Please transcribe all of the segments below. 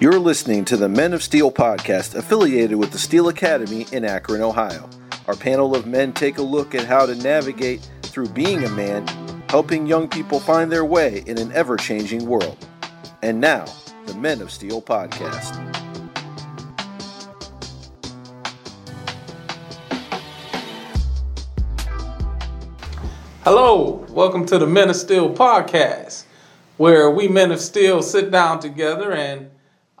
You're listening to the Men of Steel podcast, affiliated with the Steel Academy in Akron, Ohio. Our panel of men take a look at how to navigate through being a man, helping young people find their way in an ever changing world. And now, the Men of Steel podcast. Hello, welcome to the Men of Steel podcast, where we men of steel sit down together and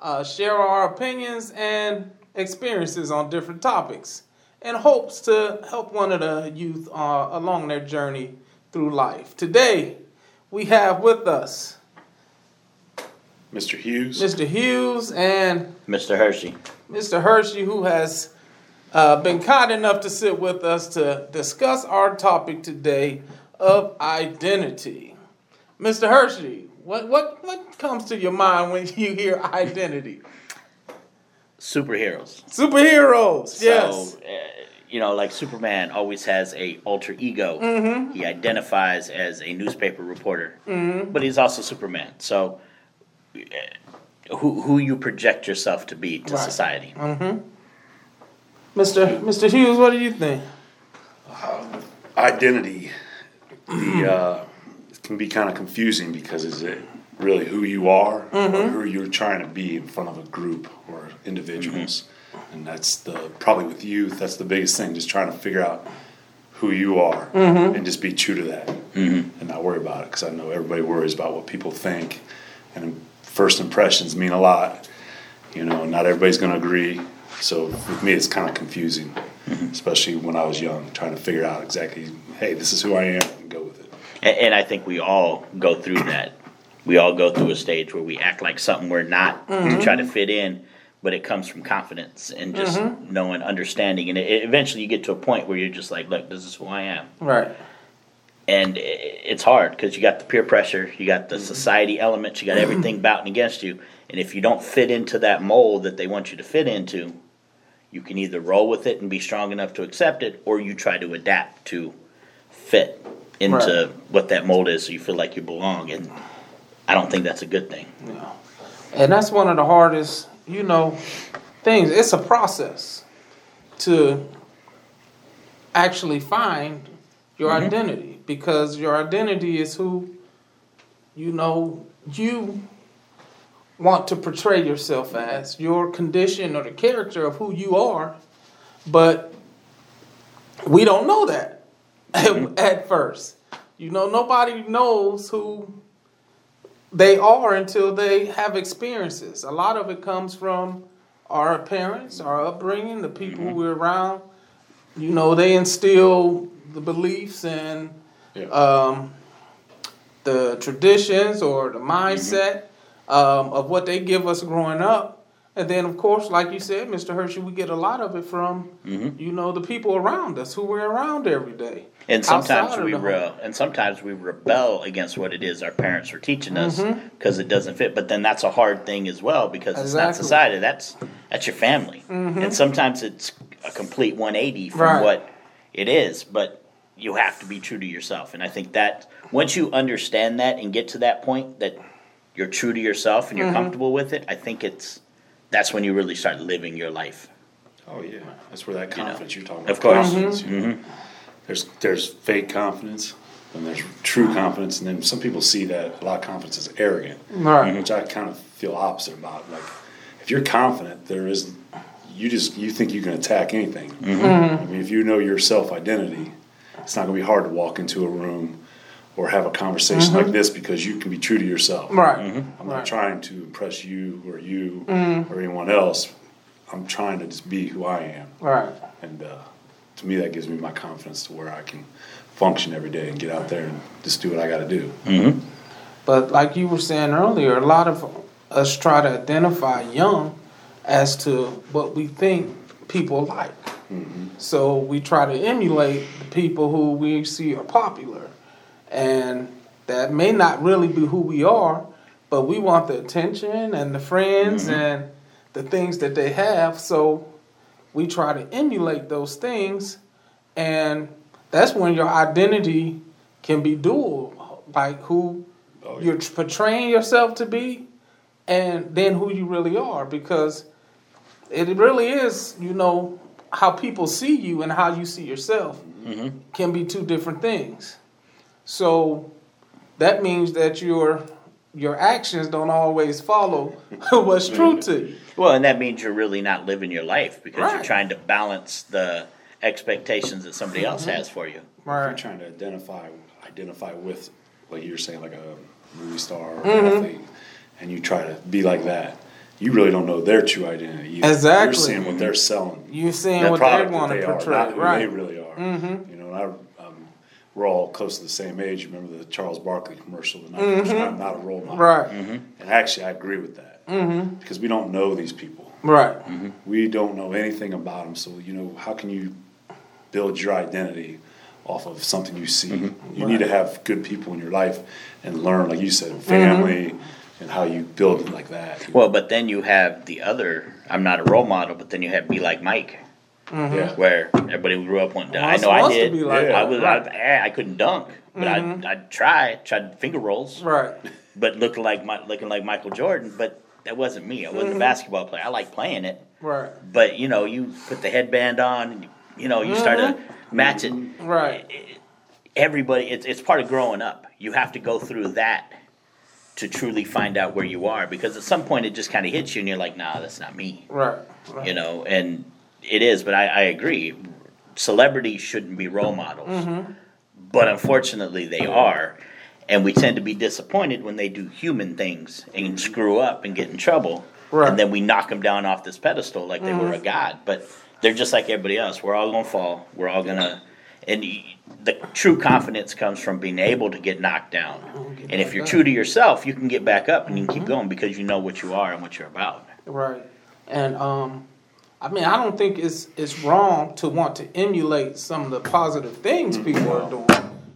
uh, share our opinions and experiences on different topics in hopes to help one of the youth uh, along their journey through life. Today, we have with us Mr. Hughes. Mr. Hughes and Mr. Hershey. Mr. Hershey, who has uh, been kind enough to sit with us to discuss our topic today of identity. Mr. Hershey, what, what, what comes to your mind when you hear identity? Superheroes. Superheroes, yes. So, uh, you know, like Superman always has a alter ego. Mm-hmm. He identifies as a newspaper reporter, mm-hmm. but he's also Superman. So, uh, who who you project yourself to be to Right. society? Mr. Mr. Hughes, what do you think? Identity. The, uh, it can be kind of confusing because is it really who you are or mm-hmm. who you're trying to be in front of a group or individuals? Mm-hmm. And that's the probably with youth. That's the biggest thing. Just trying to figure out who you are mm-hmm. and just be true to that and not worry about it because I know everybody worries about what people think and first impressions mean a lot. You know, not everybody's going to agree. So with me, it's kind of confusing, especially when I was young, trying to figure out exactly, hey, this is who I am, and go with it. And, and I think we all go through that. We all go through a stage where we act like something we're not to mm-hmm. try to fit in, but it comes from confidence and just mm-hmm. knowing, understanding, and it, it- eventually you get to a point where you're just like, look, this is who I am. Right. and i- it's hard because you got the peer pressure, you got the mm-hmm. society elements, you got everything bouting against you, and if you don't fit into that mold that they want you to fit into, you can either roll with it and be strong enough to accept it, or you try to adapt to fit into Right. what that mold is, so you feel like you belong, and I don't think that's a good thing. Yeah. And that's one of the hardest, you know, things. It's a process to actually find your mm-hmm. identity because your identity is who you know you want to portray yourself as, your condition or the character of who you are, but we don't know that at, at first. You know, nobody knows who they are until they have experiences. A lot of it comes from our parents, our upbringing, the people we're around. You know, they instill the beliefs and Yeah. um, the traditions or the mindset um, of what they give us growing up. And then, of course, like you said, Mr. Hershey, we get a lot of it from, mm-hmm. you know, the people around us who we're around every day. And sometimes we re- and sometimes we rebel against what it is our parents are teaching us mm-hmm. because it doesn't fit. But then that's a hard thing as well because it's not society. That's that's your family, mm-hmm. and sometimes it's a complete 180 from Right. what it is. But you have to be true to yourself, and I think that once you understand that and get to that point that you're true to yourself and you're comfortable with it, I think it's that's when you really start living your life. Oh yeah, that's where that You know. confidence you are talking about. Of course. confidence, you know. There's there's fake confidence and there's true confidence, and then some people see that a lot of confidence is arrogant, Right. which I kind of feel opposite about. Like if you're confident, there is you just you think you can attack anything. Mm-hmm. I mean, if you know your self identity, it's not going to be hard to walk into a room or have a conversation like mm-hmm. this because you can be true to yourself. Right. Mm-hmm. I'm not Right. trying to impress you or you mm. or anyone else. I'm trying to just be who I am. Right. And uh, to me, that gives me my confidence to where I can function every day and get out there and just do what I got to do. Mm-hmm. But like you were saying earlier, a lot of us try to identify young as to what we think people like. So we try to emulate the people who we see are popular. And that may not really be who we are, but we want the attention and the friends mm-hmm. and the things that they have. So we try to emulate those things. And that's when your identity can be dual. Like who Oh, yeah. you're portraying yourself to be and then who you really are because it really is, you know, how people see you and how you see yourself mm-hmm. can be two different things. So that means that your your actions don't always follow what's true to you. Well, and that means you're really not living your life because you're trying to balance the expectations that somebody else has for you. If you're trying to identify identify with, like you're saying, like a movie star or Mm-hmm. athlete, and you try to be like that, you really don't know their true identity. Either. Exactly. You're seeing what they're selling. You're seeing that what they want to portray, are, not who right? they really are. Mm-hmm. You know, and I, we're all close to the same age. Remember the Charles Barkley commercial? The mm I'm not a role model. Right. Mm-hmm. Right. And actually, I agree with that mm-hmm. because we don't know these people. Right. We don't know anything about them. So you know, how can you build your identity off of something you see? You need to have good people in your life and learn, like you said, family and how you build it like that. Well, but then you have the other. I'm not a role model, but then you have be like Mike, yeah. Mm-hmm. where everybody grew up wanting to. I Wants- know I wants to did. be like Yeah. I was. right. I, I couldn't dunk, but I'd, I'd try. Tried finger rolls, Right. but looking like my, looking like Michael Jordan. But that wasn't me. I wasn't a mm-hmm. basketball player. I like playing it. Right. But you know, you put the headband on, and you know, you start to mm-hmm. match it. Right. Everybody, it's it's part of growing up. You have to go through that to truly find out where you are, because at some point it just kind of hits you, and you're like, nah, that's not me. Right. Right. You know, and it is. But I, I agree, celebrities shouldn't be role models, but unfortunately they are. And we tend to be disappointed when they do human things and screw up and get in trouble. Right. And then we knock them down off this pedestal like they were a god. But they're just like everybody else. We're all gonna fall. We're all gonna. And the true confidence comes from being able to get knocked down. And if you're true to yourself, you can get back up and you can keep going because you know what you are and what you're about. Right. And um, I mean, I don't think it's it's wrong to want to emulate some of the positive things mm. people are doing.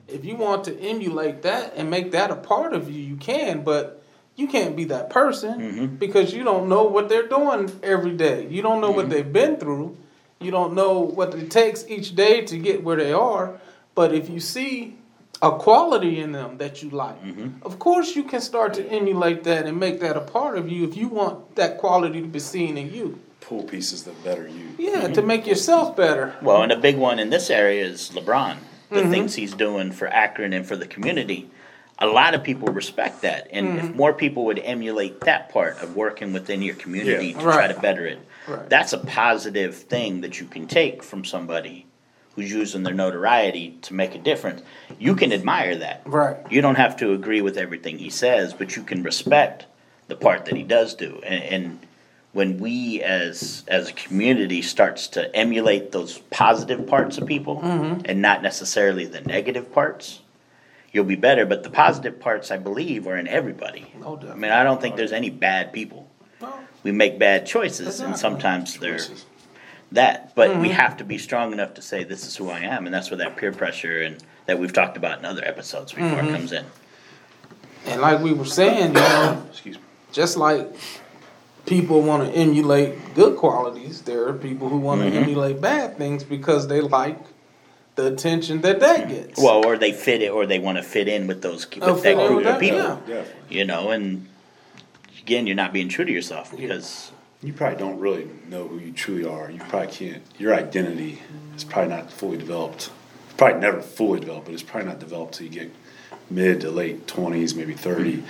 If you want to emulate that and make that a part of you, you can. But you can't be that person mm-hmm. because you don't know what they're doing every day. You don't know what mm-hmm. they've been through. You don't know what it takes each day to get where they are. But if you see a quality in them that you like, mm-hmm. of course you can start to emulate that and make that a part of you if you want that quality to be seen in you. Pull pieces that better you. Yeah, to make yourself better. Well, and a big one in this area is LeBron. The mm-hmm. things he's doing for Akron and for the community. A lot of people respect that. And if mm-hmm. more people would emulate that part of working within your community Yeah. to try to better it, Right. that's a positive thing that you can take from somebody who's using their notoriety to make a difference. You can admire that. Right. You don't have to agree with everything he says, but you can respect the part that he does do. And, and when we as as a community starts to emulate those positive parts of people mm-hmm. and not necessarily the negative parts, you'll be better. But the positive parts, I believe, are in everybody. No I mean, I don't think there's any bad people. Well, We make bad choices, and sometimes they're Choices. that. But we mm-hmm. have to be strong enough to say this is who I am, and that's where that peer pressure and that we've talked about in other episodes before mm-hmm. comes in. and like we were saying, you know, Excuse me. just like people want to emulate good qualities, there are people who want to mm-hmm. emulate bad things because they like the attention that that mm-hmm. gets. Well, or they fit it, or they want to fit in with those oh, with Oh, that group with of people. yeah. Definitely. You know, and again, you're not being true to yourself because You probably don't really know who you truly are. You probably can't. Your identity is probably not fully developed. Probably never fully developed, but it's probably not developed till you get mid to late twenties, maybe 30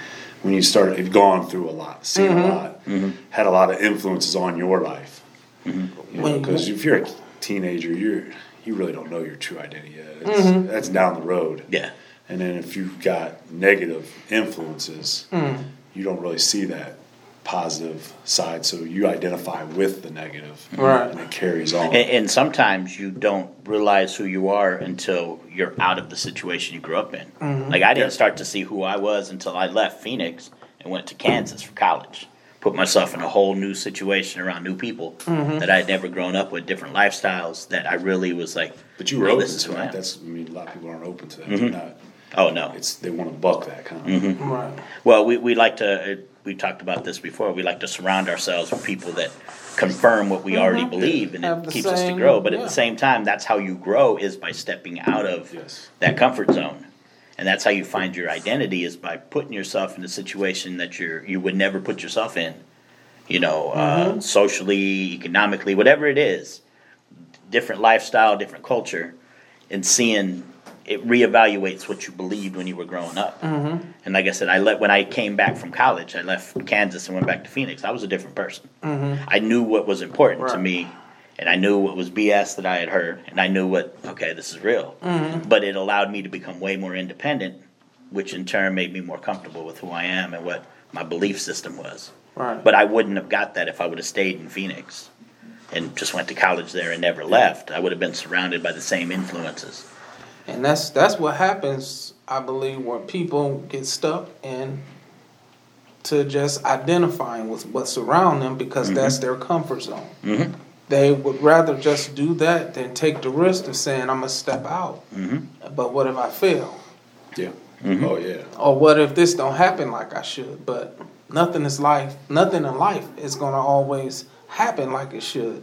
When you start, you've gone through a lot, seen a mm-hmm. lot, mm-hmm. had a lot of influences on your life. Mm-hmm. You know, because if you're a teenager, you're you really don't know your true identity yet. It's, That's down the road. yeah, And then if you've got negative influences, Hmm. you don't really see that positive side. So you identify with the negative, Right. And it carries on. and, and sometimes you don't realize who you are until you're out of the situation you grew up in. Mm-hmm. Like I didn't start to see who I was until I left Phoenix and went to Kansas for college. Put myself in a whole new situation around new people mm-hmm. that I had never grown up with, different lifestyles. That I really was like, but you were "Oh, open this to who I that. That's I mean, a lot of people aren't open to that. They're mm-hmm. not. Oh no, It's they want to buck that kind of. right. Well, we, we like to, uh, we talked about this before, we like to surround ourselves with people that confirm what we already believe and Have it the keeps us to grow. But at the same time, that's how you grow is by stepping out of Yes. that comfort zone. And that's how you find your identity is by putting yourself in a situation that you're you would never put yourself in. You know, uh, socially, economically, whatever it is, different lifestyle, different culture, and seeing it reevaluates what you believed when you were growing up. Mm-hmm. And like I said, I let when I came back from college, I left Kansas and went back to Phoenix. I was a different person. Mm-hmm. I knew what was important to me, and I knew what was BS that I had heard, and I knew what okay, this is real. But it allowed me to become way more independent, which in turn made me more comfortable with who I am and what my belief system was. Right. But I wouldn't have got that if I would have stayed in Phoenix and just went to college there and never left. I would have been surrounded by the same influences. And that's that's what happens, I believe, when people get stuck in to just identifying with what's around them because Mm-hmm. that's their comfort zone. They would rather just do that than take the risk of saying, I'm gonna step out. Mm-hmm. But what if I fail? Yeah. Mm-hmm. Oh yeah. Or what if this don't happen like I should? But nothing is life nothing in life is gonna always happen like it should.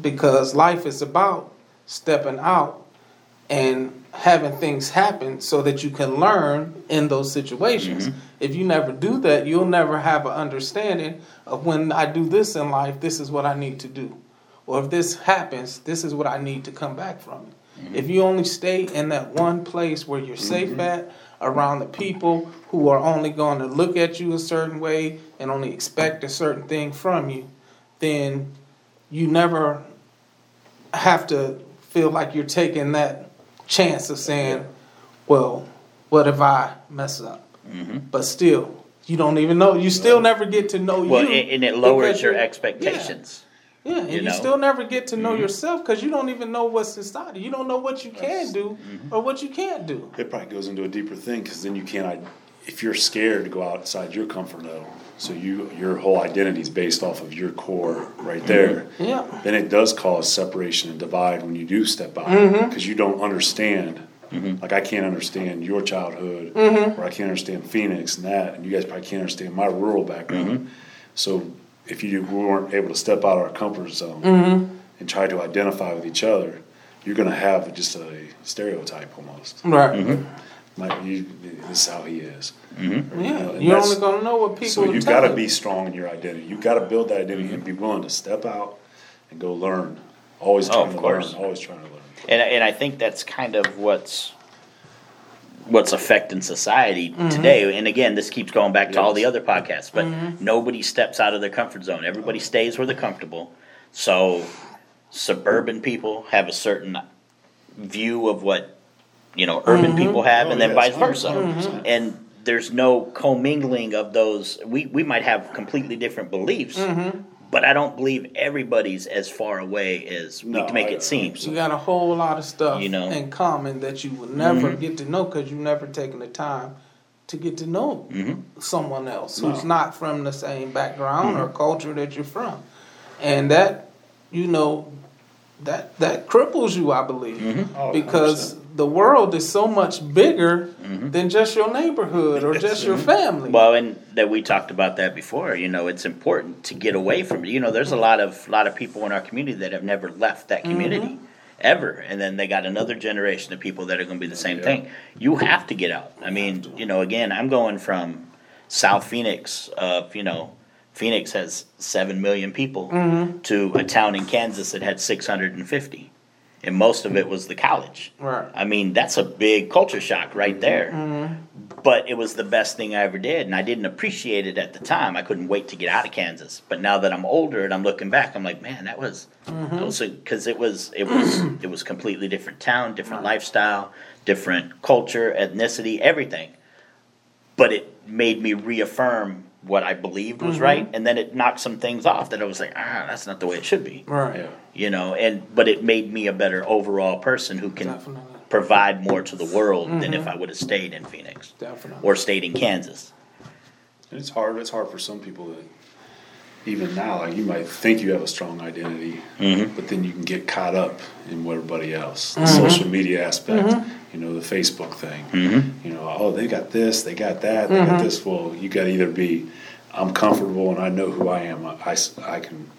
Because life is about stepping out and having things happen so that you can learn in those situations. Mm-hmm. If you never do that, you'll never have an understanding of when I do this in life, this is what I need to do. Or if this happens, this is what I need to come back from it. If you only stay in that one place where you're safe mm-hmm. at, around the people who are only going to look at you a certain way and only expect a certain thing from you, then you never have to feel like you're taking that chance of saying, well, what if I mess up? Mm-hmm. But still, you don't even know. You still never get to know Well, you. and and it lowers your expectations. Yeah, yeah and you you, still never get to know mm-hmm. yourself because you don't even know what's inside you. You don't know what you can do mm-hmm. or what you can't do. It probably goes into a deeper thing because then you can't. If you're scared to go outside your comfort zone, so you your whole identity is based off of your core right there. Mm-hmm. Yeah. Then it does cause separation and divide when you do step out mm-hmm. because you don't understand. Mm-hmm. Like I can't understand your childhood, or I can't understand Phoenix and that, and you guys probably can't understand my rural background. So if you weren't able to step out of our comfort zone and try to identify with each other, you're going to have just a stereotype almost. Right. Like you, this is how he is. Mm-hmm. Yeah. and You're only gonna know what people. So are you got to be strong in your identity. You've got to build that identity and be willing to step out and go learn. Always Oh, trying of to course. learn. Always trying to learn. And and I think that's kind of what's what's affecting society mm-hmm. today. And again, this keeps going back to all the other podcasts, but mm-hmm. nobody steps out of their comfort zone. Everybody stays where they're comfortable. So suburban people have a certain view of what you know urban people have, Oh, and then yes, vice versa. 100%. And there's no commingling of those. We we might have completely different beliefs. But I don't believe everybody's as far away as we No, can make it seem. You got a whole lot of stuff You know? in common that you will never Mm-hmm. get to know because you've never taken the time to get to know Mm-hmm. someone else No. who's not from the same background or Mm-hmm. culture that you're from, and that you know that that cripples you, I believe, Mm-hmm. Oh, because 100%. The world is so much bigger mm-hmm. than just your neighborhood or just your family. Well, and that we talked about that before. You know, it's important to get away from it. You know, there's a lot of lot of people in our community that have never left that mm-hmm. community ever, and then they got another generation of people that are going to be the same Yeah. thing. You have to get out. I mean, you know, again, I'm going from South Phoenix of you know. Phoenix has seven million people mm-hmm. to a town in Kansas that had six hundred and most of it was the college. Right. I mean, that's a big culture shock right there. Mm-hmm. But it was the best thing I ever did, and I didn't appreciate it at the time. I couldn't wait to get out of Kansas. But now that I'm older and I'm looking back, I'm like, man, that was mm-hmm. was because it was it was it was completely different town, different lifestyle, different culture, ethnicity, everything. But it made me reaffirm what I believed was right, and then it knocked some things off that I was like, ah, that's not the way it should be right. Yeah. you know and but it made me a better overall person who can Definitely. provide more to the world than if i would have stayed in phoenix Definitely. or stayed in kansas And it's hard. It's hard for some people that even now, like you might think you have a strong identity, Mm-hmm. but then you can get caught up in what everybody else, the social media aspect, you know, the Facebook thing. Mm-hmm. You know, oh, they got this, they got that, they got this. Well, you got to either be, I'm comfortable and I know who I am. I I can,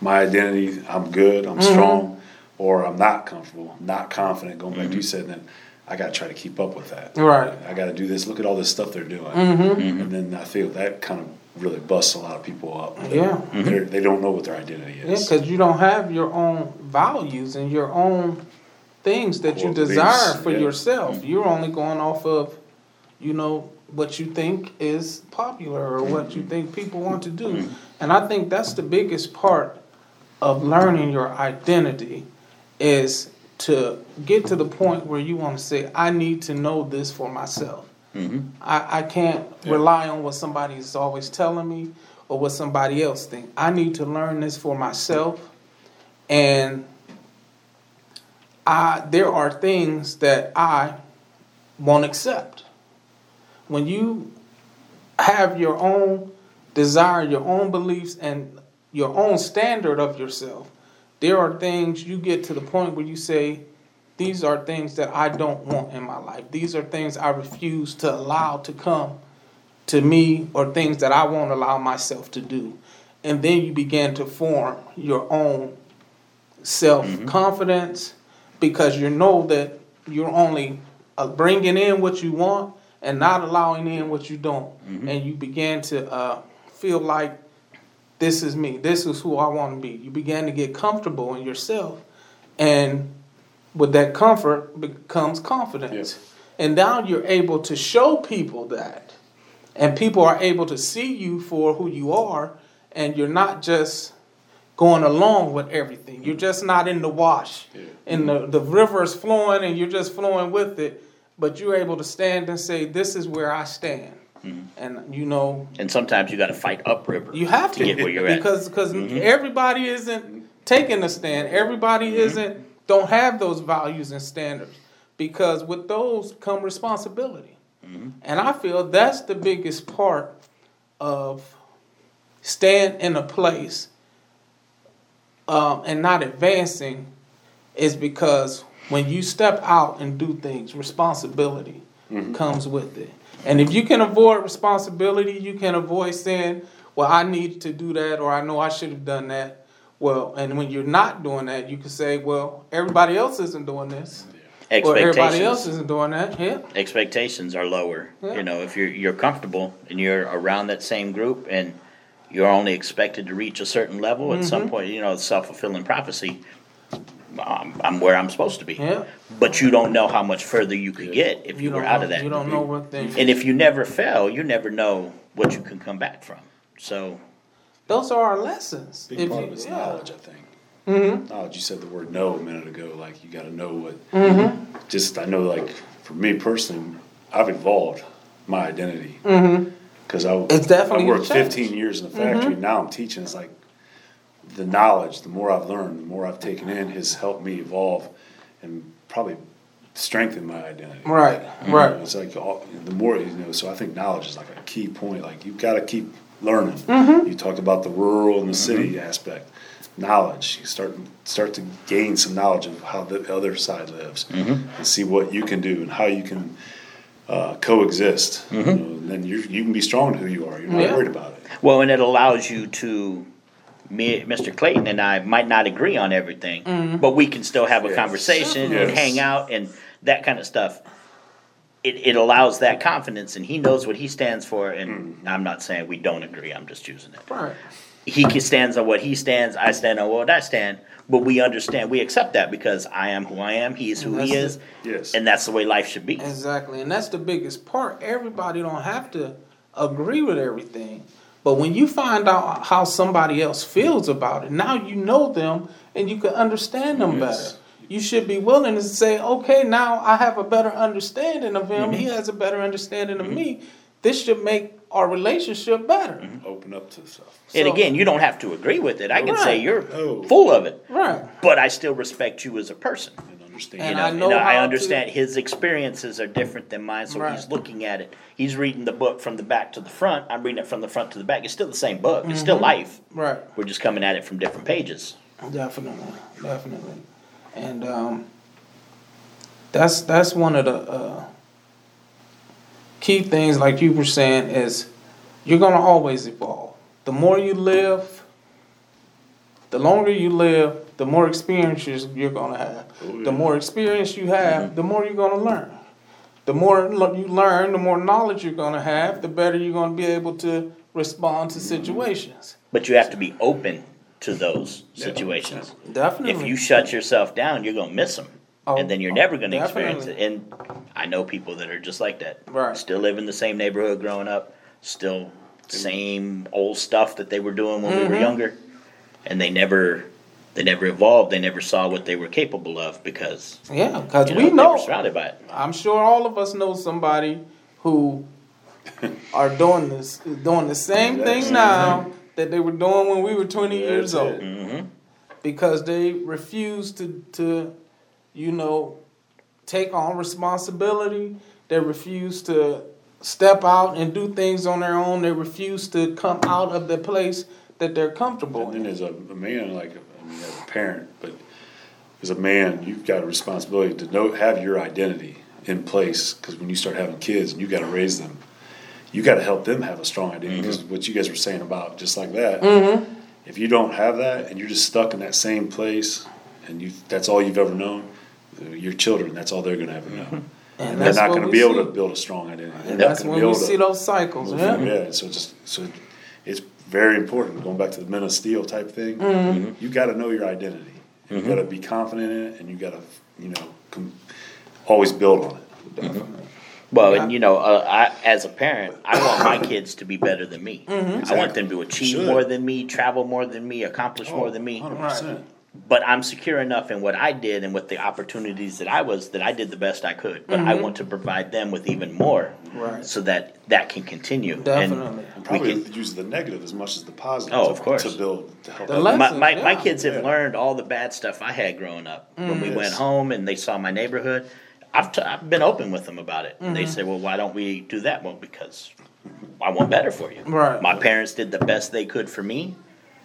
my identity, I'm good, I'm strong, or I'm not comfortable, not confident. Going back to you said that, I gotta try to keep up with that. Right. I gotta do this. Look at all this stuff they're doing. Mm-hmm. And then I feel that kind of really busts a lot of people up. Yeah. Mm-hmm. They're, they don't know what their identity is. Yeah, is. because you don't have your own values and your own things that you beliefs, desire for yeah. yourself. Mm-hmm. You're only going off of, you know, what you think is popular or what you think people want to do. Mm-hmm. And I think that's the biggest part of learning your identity is to get to the point where you want to say, I need to know this for myself. I, I can't rely on what somebody is always telling me or what somebody else thinks. I need to learn this for myself. And I there are things that I won't accept. When you have your own desire, your own beliefs, and your own standard of yourself, there are things you get to the point where you say, These are things that I don't want in my life. These are things I refuse to allow to come to me or things that I won't allow myself to do. And then you begin to form your own self confidence because you know that you're only uh, bringing in what you want and not allowing in what you don't. And you begin to uh, feel like this is me, this is who I want to be. You begin to get comfortable in yourself. And with that comfort becomes confidence. And now you're able to show people that. And people are able to see you for who you are. And you're not just going along with everything. You're mm-hmm. just not in the wash. And the, the river is flowing and you're just flowing with it. But you're able to stand and say, This is where I stand. Mm-hmm. And you know, And sometimes you got to fight upriver. you have to, get where you're at. because because mm-hmm. everybody isn't taking a stand. Everybody isn't don't have those values and standards because with those come responsibility. And I feel that's the biggest part of staying in a place um, and not advancing is because when you step out and do things, responsibility comes with it. And if you can avoid responsibility, you can avoid saying, Well, I need to do that, or I know I should have done that. Well, and when you're not doing that, you can say, Well, everybody else isn't doing this. Or everybody else Expectations. isn't doing that. Yeah. expectations are lower. Yeah. You know, if you're you're comfortable and you're around that same group and you're only expected to reach a certain level at Mm-hmm. some point, you know, self fulfilling prophecy. Um, I'm where I'm supposed to be. Yeah. But you don't know how much further you could get if you, don't were out know, of that. You don't know what things. And if you never fail, you never know what you can come back from. So those are our lessons. Big If part you- of it's yeah. knowledge, I think. Knowledge. You said the word "know" a minute ago. Like you got to know what. Mm-hmm. Just I know, like for me personally, I've evolved my identity because I Mm-hmm. It's definitely I worked 15 years in the factory. Now I'm teaching. It's like the knowledge. The more I've learned, the more I've taken in, has helped me evolve and probably strengthen my identity. Right, You know, right. It's like all, the more you know. So I think knowledge is like a key point. Like you've got to keep learning. Mm-hmm. You talked about the rural and the city aspect. Knowledge. You start start to gain some knowledge of how the other side lives, and see what you can do and how you can uh, coexist. You know, and then you you can be strong in who you are. You're not Yeah. worried about it. Well, and it allows you to, me, Mr. Clayton and I might not agree on everything, but we can still have a Yes. conversation and hang out and that kind of stuff. It, it allows that confidence, and he knows what he stands for. And I'm not saying we don't agree. I'm just using it. Right. He can- stands on what he stands. I stand on what I stand. But we understand. We accept that because I am who I am. He is who he That's is, Yes. and that's the way life should be. Exactly, and that's the biggest part. Everybody don't have to agree with everything, but when you find out how somebody else feels about it, now you know them and you can understand them Yes. better. You should be willing to say, "Okay, now I have a better understanding of him. Mm-hmm. He has a better understanding of mm-hmm. me. This should make our relationship better." Mm-hmm. Open up to stuff. and So- again, you don't have to agree with it. I can say you're Oh. full of it, Right. but I still respect you as a person. And understand. And You know, I know and I understand to- his experiences are different than mine, so Right. he's looking at it. He's reading the book from the back to the front. I'm reading it from the front to the back. It's still the same book. It's still mm-hmm. life. Right. We're just coming at it from different pages. Definitely, definitely, and um, that's that's one of the uh, key things, like you were saying, is you're gonna always evolve. The more you live, the longer you live, the more experiences you're gonna have. Oh, The more experience you have, the more you're gonna learn. the more you learn, the more knowledge you're gonna have, the better you're gonna be able to respond to situations. But you have to be open to those situations. Definitely. If you shut yourself down, you're gonna miss them, Oh, and then you're oh, never gonna experience it. And I know people that are just like that. Right. Still live in the same neighborhood growing up, still same old stuff that they were doing when we Mm-hmm. were younger, and they never, they never evolved. They never saw what they were capable of because yeah, because you we they were know. surrounded by it. I'm sure all of us know somebody who are doing this, doing the same thing now that they were doing when we were 20 years old. Mm-hmm. because they refuse to to you know take on responsibility. They refuse to step out and do things on their own. They refuse to come out of the place that they're comfortable And in. as a, a man, like, I mean, as a parent, but as a man, you've got a responsibility to know, have your identity in place, cause when you start having kids and you've gotta raise them, you gotta help them have a strong identity, cause mm-hmm. what you guys were saying about, just like that. Mm-hmm. If you don't have that and you're just stuck in that same place and you, that's all you've ever known, your children, that's all they're gonna ever know. Mm-hmm. And And they're not gonna we be able to build a strong identity. They're and not that's when be we to- see those cycles yeah yeah, so just so it's very important. Going back to the men of steel type thing, Mm-hmm. you got to know your identity. You got to be confident in it, and you got to you know com- always build on it. Well, Yeah. and you know, uh, I, as a parent, I want my kids to be better than me. Mm-hmm. I want them to achieve Should. more than me, travel more than me, accomplish more than me. Hundred percent. But I'm secure enough in what I did and with the opportunities that I was that I did the best I could. But I want to provide them with even more, Mm-hmm. Right. so that that can continue. Definitely. And we probably can. use the negative as much as the positive. Oh, to, of course. To build to help. The others. le- My, my, my kids have Yeah. learned all the bad stuff I had growing up. When we Yes. went home and they saw my neighborhood, I've, t- I've been open with them about it. Mm-hmm. They say, well, why don't we do that? Well, because I want better for you. Right. My parents did the best they could for me.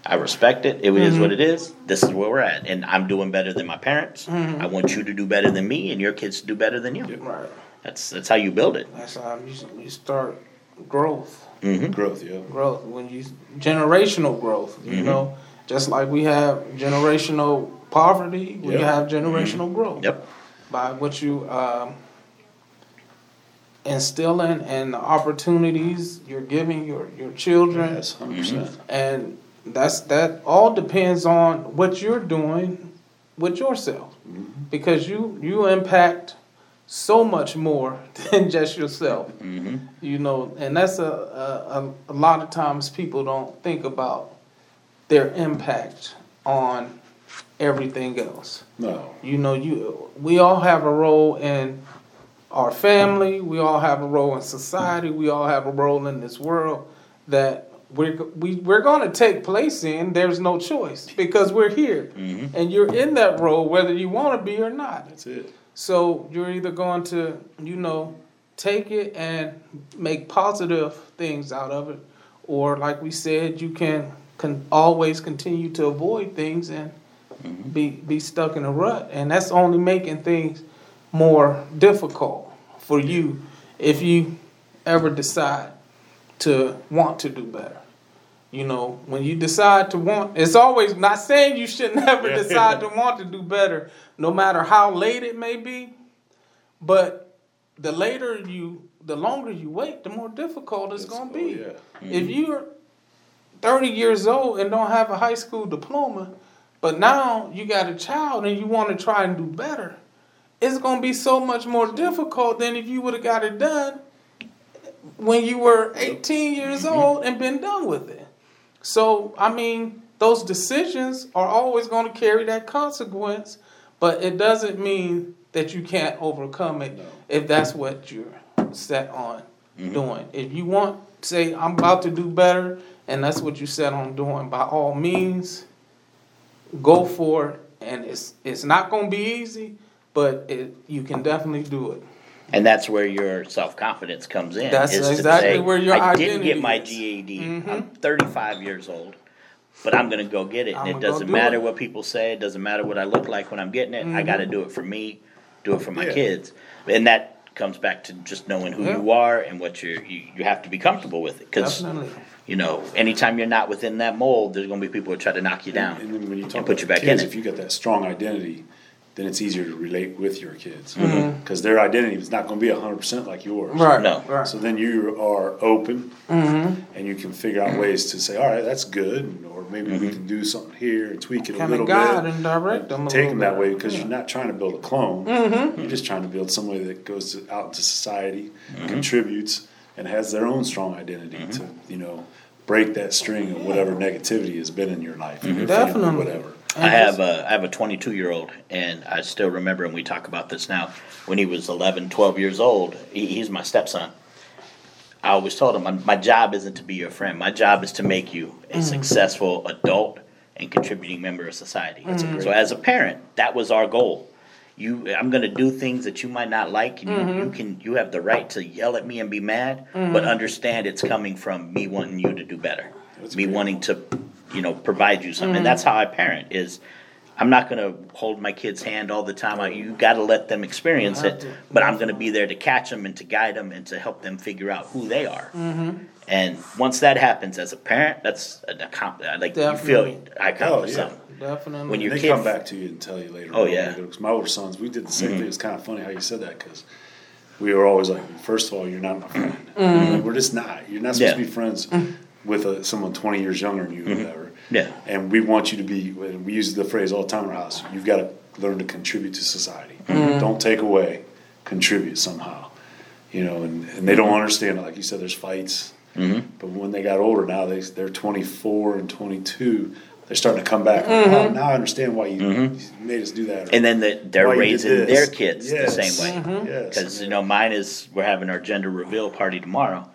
I respect it. It is Mm-hmm. what it is. This is where we're at. And I'm doing better than my parents. Mm-hmm. I want you to do better than me and your kids to do better than you. right That's, that's how you build it. that's how you, you start growth growth. Yeah. growth when you generational growth you Mm-hmm. know just like we have generational poverty we Yeah. have generational growth Mm-hmm. Yep. By what you um, instilling and the opportunities you're giving your your children. Yes, 100 percent. and that's that all depends on what you're doing with yourself. Because you you impact so much more than just yourself. You know and that's a, a, a lot of times people don't think about their impact on everything else. No. you know you we all have a role in our family we all have a role in society we all have a role in this world that we're we, we're going to take place in. There's no choice because we're here. Mm-hmm. And you're in that role whether you want to be or not. That's it. so you're either going to you know take it and make positive things out of it or like we said you can can always continue to avoid things and be be stuck in a rut, and that's only making things more difficult for you if you ever decide to want to do better. You know, when you decide to want, it's always not saying you should never decide to want to do better, no matter how late it may be. But the later you, the longer you wait, the more difficult it's It's- going to be. yeah. If you're 30 years old and don't have a high school diploma, but now you got a child and you want to try and do better, it's going to be so much more difficult than if you would have got it done when you were 18 years mm-hmm. old and been done with it. So, I mean, those decisions are always going to carry that consequence, but it doesn't mean that you can't overcome it if that's what you're set on mm-hmm. doing. If you want, say, I'm about to do better, and that's what you set on doing, by all means, go for it. And it's it's not going to be easy, but it, you can definitely do it. And that's where your self confidence comes in. That's is to exactly say, where your I didn't get my is. Mm-hmm. GED. I'm 35 years old, but I'm going to go get it. And I'ma it doesn't do matter it. what people say. It doesn't matter what I look like when I'm getting it. I got to do it for me, do it for my Yeah. kids. And that comes back to just knowing who Yeah. you are and what you're, you, you have to be comfortable with it. Because, you know, anytime you're not within that mold, there's going to be people who try to knock you down And then when you talk and put you back kids, in if it. you got that strong identity, then it's easier to relate with your kids mm-hmm. Mm-hmm. because their identity is not going to be hundred percent like yours. Mm-hmm. Right. No. Right. So then you are open, mm-hmm. and you can figure out ways to say, all right, that's good, or maybe we can do something here and tweak it a little guide bit. and direct them. Take them that way because Yeah. you're not trying to build a clone. You're just trying to build somebody that goes to, out into society, contributes, and has their own strong identity to you know break that string of whatever negativity has been in your life, in your Definitely. whatever. I have a I have a 22 year old, and I still remember, and we talk about this now. When he was 11, 12 years old, he, he's my stepson. I always told him, my, my job isn't to be your friend. My job is to make you a successful adult and contributing member of society. So as a parent, that was our goal. You, I'm going to do things that you might not like, and you, you can, you have the right to yell at me and be mad, but understand it's coming from me wanting you to do better, me wanting to, you know, provide you something. And that's mm. how I parent. Is I'm not going to hold my kid's hand all the time. I, you got to let them experience it, to. but I'm going to be there to catch them and to guide them and to help them figure out who they are. Mm-hmm. And once that happens, as a parent, that's an accomplishment. I like you feel I accomplished Oh, yeah. something. Definitely. When you- Your they kid- come back to you and tell you later. Oh, on yeah. Because my older sons, we did the same mm-hmm. thing. It's kind of funny how you said that because we were always like, first of all, you're not my friend. Mm-hmm. We're just not. You're not supposed Yeah. to be friends mm. with a, someone 20 years younger than you, or whatever. Yeah. And we want you to be. and We use the phrase all the time in our house. You've got to learn to contribute to society. Mm-hmm. Mm-hmm. Don't take away. Contribute somehow. You know, and, and they don't understand it. Like you said, there's fights. Mm-hmm. But when they got older, now they they're 24 and 22. They're starting to come back. Oh, now I understand why you, you made us do that. And then the, they're why you did raising their kids Yes. the same way. Yes. Because you know, mine is we're having our gender reveal party tomorrow,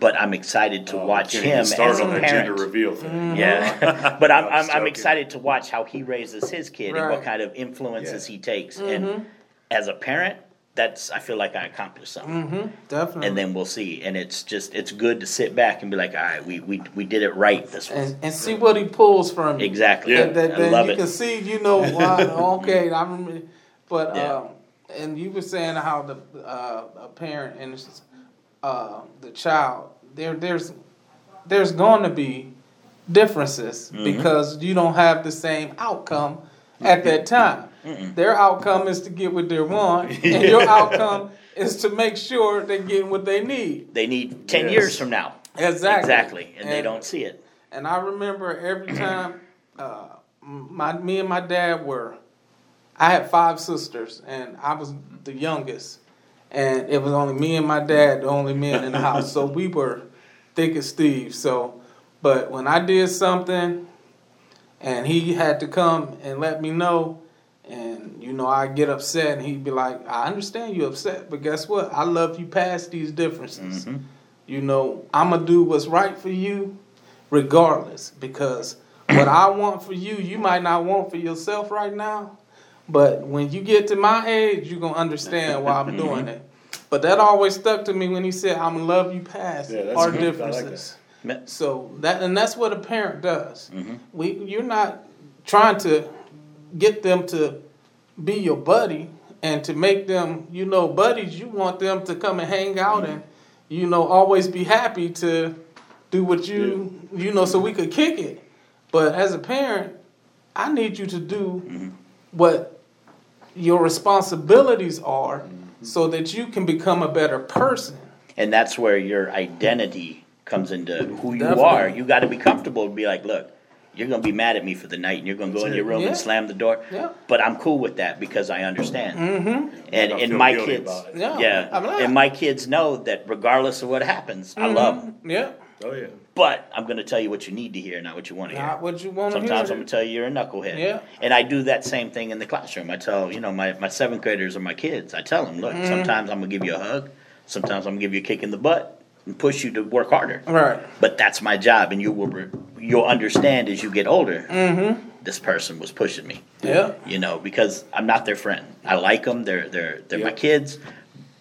but I'm excited to Oh, watch him start as a on that gender parent. reveal thing. Yeah, but I'm, I'm I'm, I'm excited to watch how he raises his kid and what kind of influences Yeah. he takes. And as a parent, that's I feel like I accomplished something. Definitely. And then we'll see. And it's just it's good to sit back and be like, all right, we we, we did it right this one. and, and see what he pulls from you. Exactly. Yeah. That, that, I that love you it. can see, you know, why, okay, I remember, but, Yeah. um, and you were saying how the, uh, a parent and, it's, uh, the child, there, there's, there's going to be differences Mm-hmm. because you don't have the same outcome at that time. Their outcome is to get what they want, and your outcome is to make sure they're getting what they need. They need ten Yes. years from now. Exactly. Exactly. And, they don't see it. And I remember every time uh, my me and my dad were, I had five sisters, and I was the youngest, and it was only me and my dad, the only men in the house. So we were thick as thieves. So, but when I did something, and he had to come and let me know, and you know I get upset, and he'd be like, "I understand you upset, but guess what? I love you past these differences." Mm-hmm. You know, I'm gonna do what's right for you, regardless, because what I want for you, you might not want for yourself right now. But when you get to my age, you're gonna understand why I'm doing it. But that always stuck to me when he said, "I'm gonna love you past Yeah, that's our good. I like differences." So that and that's what a parent does. Mm-hmm. We you're not trying to get them to be your buddy and to make them, you know, buddies. You want them to come and hang out and, you know, always be happy to do what you, you know, so we could kick it. But as a parent, I need you to do what your responsibilities are so that you can become a better person. And that's where your identity comes into who you Definitely. are. You got to be comfortable and be like, look, you're gonna be mad at me for the night, and you're gonna go in your room Yeah. and slam the door. Yeah. But I'm cool with that because I understand. Mm-hmm. And Not and my kids. Yeah, yeah, I'm not. and my kids know that regardless of what happens, I love them. Yeah. Oh yeah. But I'm gonna tell you what you need to hear, not what you want to hear. Not what you want to hear. Sometimes I'm gonna tell you you're a knucklehead. Yeah. And I do that same thing in the classroom. I tell, you know, my, my seventh graders are my kids. I tell them, look, Mm-hmm. sometimes I'm gonna give you a hug. Sometimes I'm gonna give you a kick in the butt and push you to work harder. Right. But that's my job, and you will re- you'll understand as you get older. Mm-hmm. This person was pushing me. Yeah. You know, because I'm not their friend. I like them. They're they're they're my kids.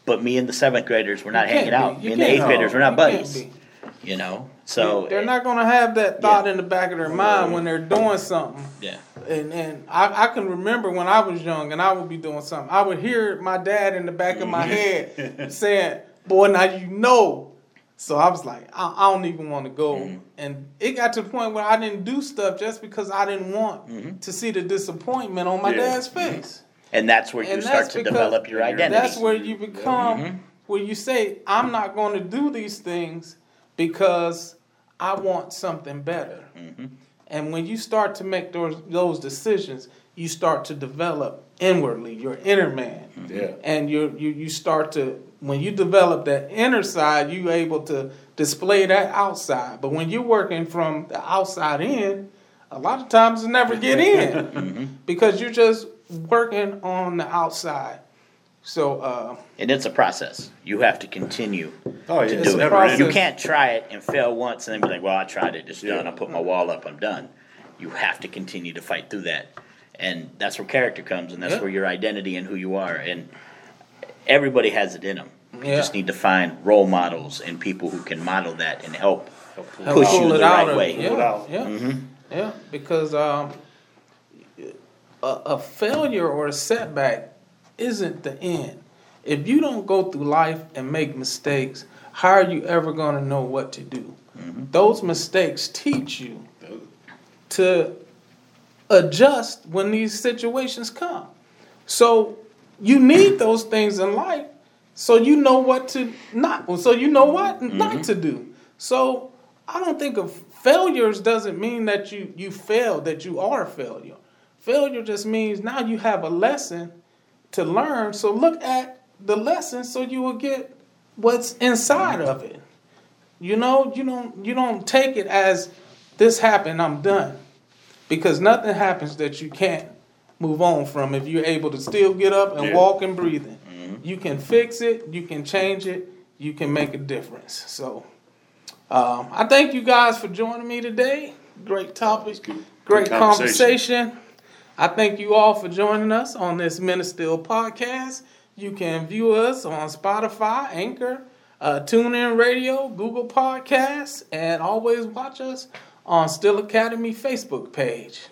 But me and the seventh graders, we're not You can't hanging out. be. Me and the eighth be. graders, we're not You can't buddies. You know, so they're not gonna have that thought Yeah. in the back of their mind when they're doing something. Yeah. And and I, I can remember when I was young and I would be doing something. I would hear my dad in the back of my mm-hmm. head saying, "Boy, now you know." So I was like, I, I don't even want to go. Mm-hmm. And it got to the point where I didn't do stuff just because I didn't want mm-hmm. to see the disappointment on my Yeah. dad's face. And that's where you And start to develop your identity. That's where you become, Mm-hmm. where you say, I'm not going to do these things because I want something better. Mm-hmm. And when you start to make those, those decisions, you start to develop inwardly your inner man. Yeah. And you, you, you start to, when you develop that inner side, you're able to display that outside. But when you're working from the outside in, a lot of times it never get in because you're just working on the outside. So, uh, and it's a process. You have to continue Oh, yeah, to do it. process. You can't try it and fail once and then be like, well, I tried it, it's done. I put my wall up, I'm done. You have to continue to fight through that. And that's where character comes, and that's Yeah. where your identity and who you are. And everybody has it in them. You Yeah. just need to find role models and people who can model that and help help push you pull the out right way. Yeah, Pull it out. yeah, yeah. Because um, a, a failure or a setback isn't the end. If you don't go through life and make mistakes, how are you ever going to know what to do? Mm-hmm. Those mistakes teach you to adjust when these situations come. So you need those things in life so you know what to not so you know what not mm-hmm. to do. So I don't think of failures doesn't mean that you you failed that you are a failure. Failure just means now you have a lesson to learn. So look at the lesson so you will get what's inside of it. You know, you don't you don't take it as this happened, I'm done. Because nothing happens that you can't move on from if you're able to still get up and Yeah. walk and breathing. You can fix it, you can change it, you can make a difference. So um, I thank you guys for joining me today. Great topic, good- great conversation. conversation. I thank you all for joining us on this Men of Steel podcast. You can view us on Spotify, Anchor, uh, TuneIn Radio, Google Podcasts, and always watch us on Steel Academy Facebook page.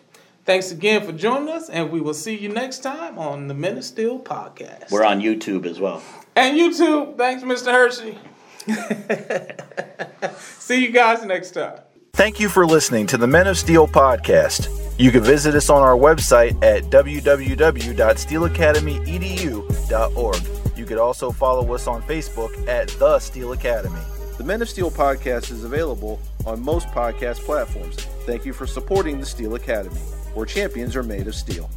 Thanks again for joining us, and we will see you next time on the Men of Steel podcast. We're on YouTube as well. and YouTube. Thanks, Mr. Hershey. see you guys next time. Thank you for listening to the Men of Steel podcast. You can visit us on our website at www.steelacademyedu.org. You could also follow us on Facebook at The Steel Academy. The Men of Steel podcast is available on most podcast platforms. Thank you for supporting the Steel Academy, where champions are made of steel.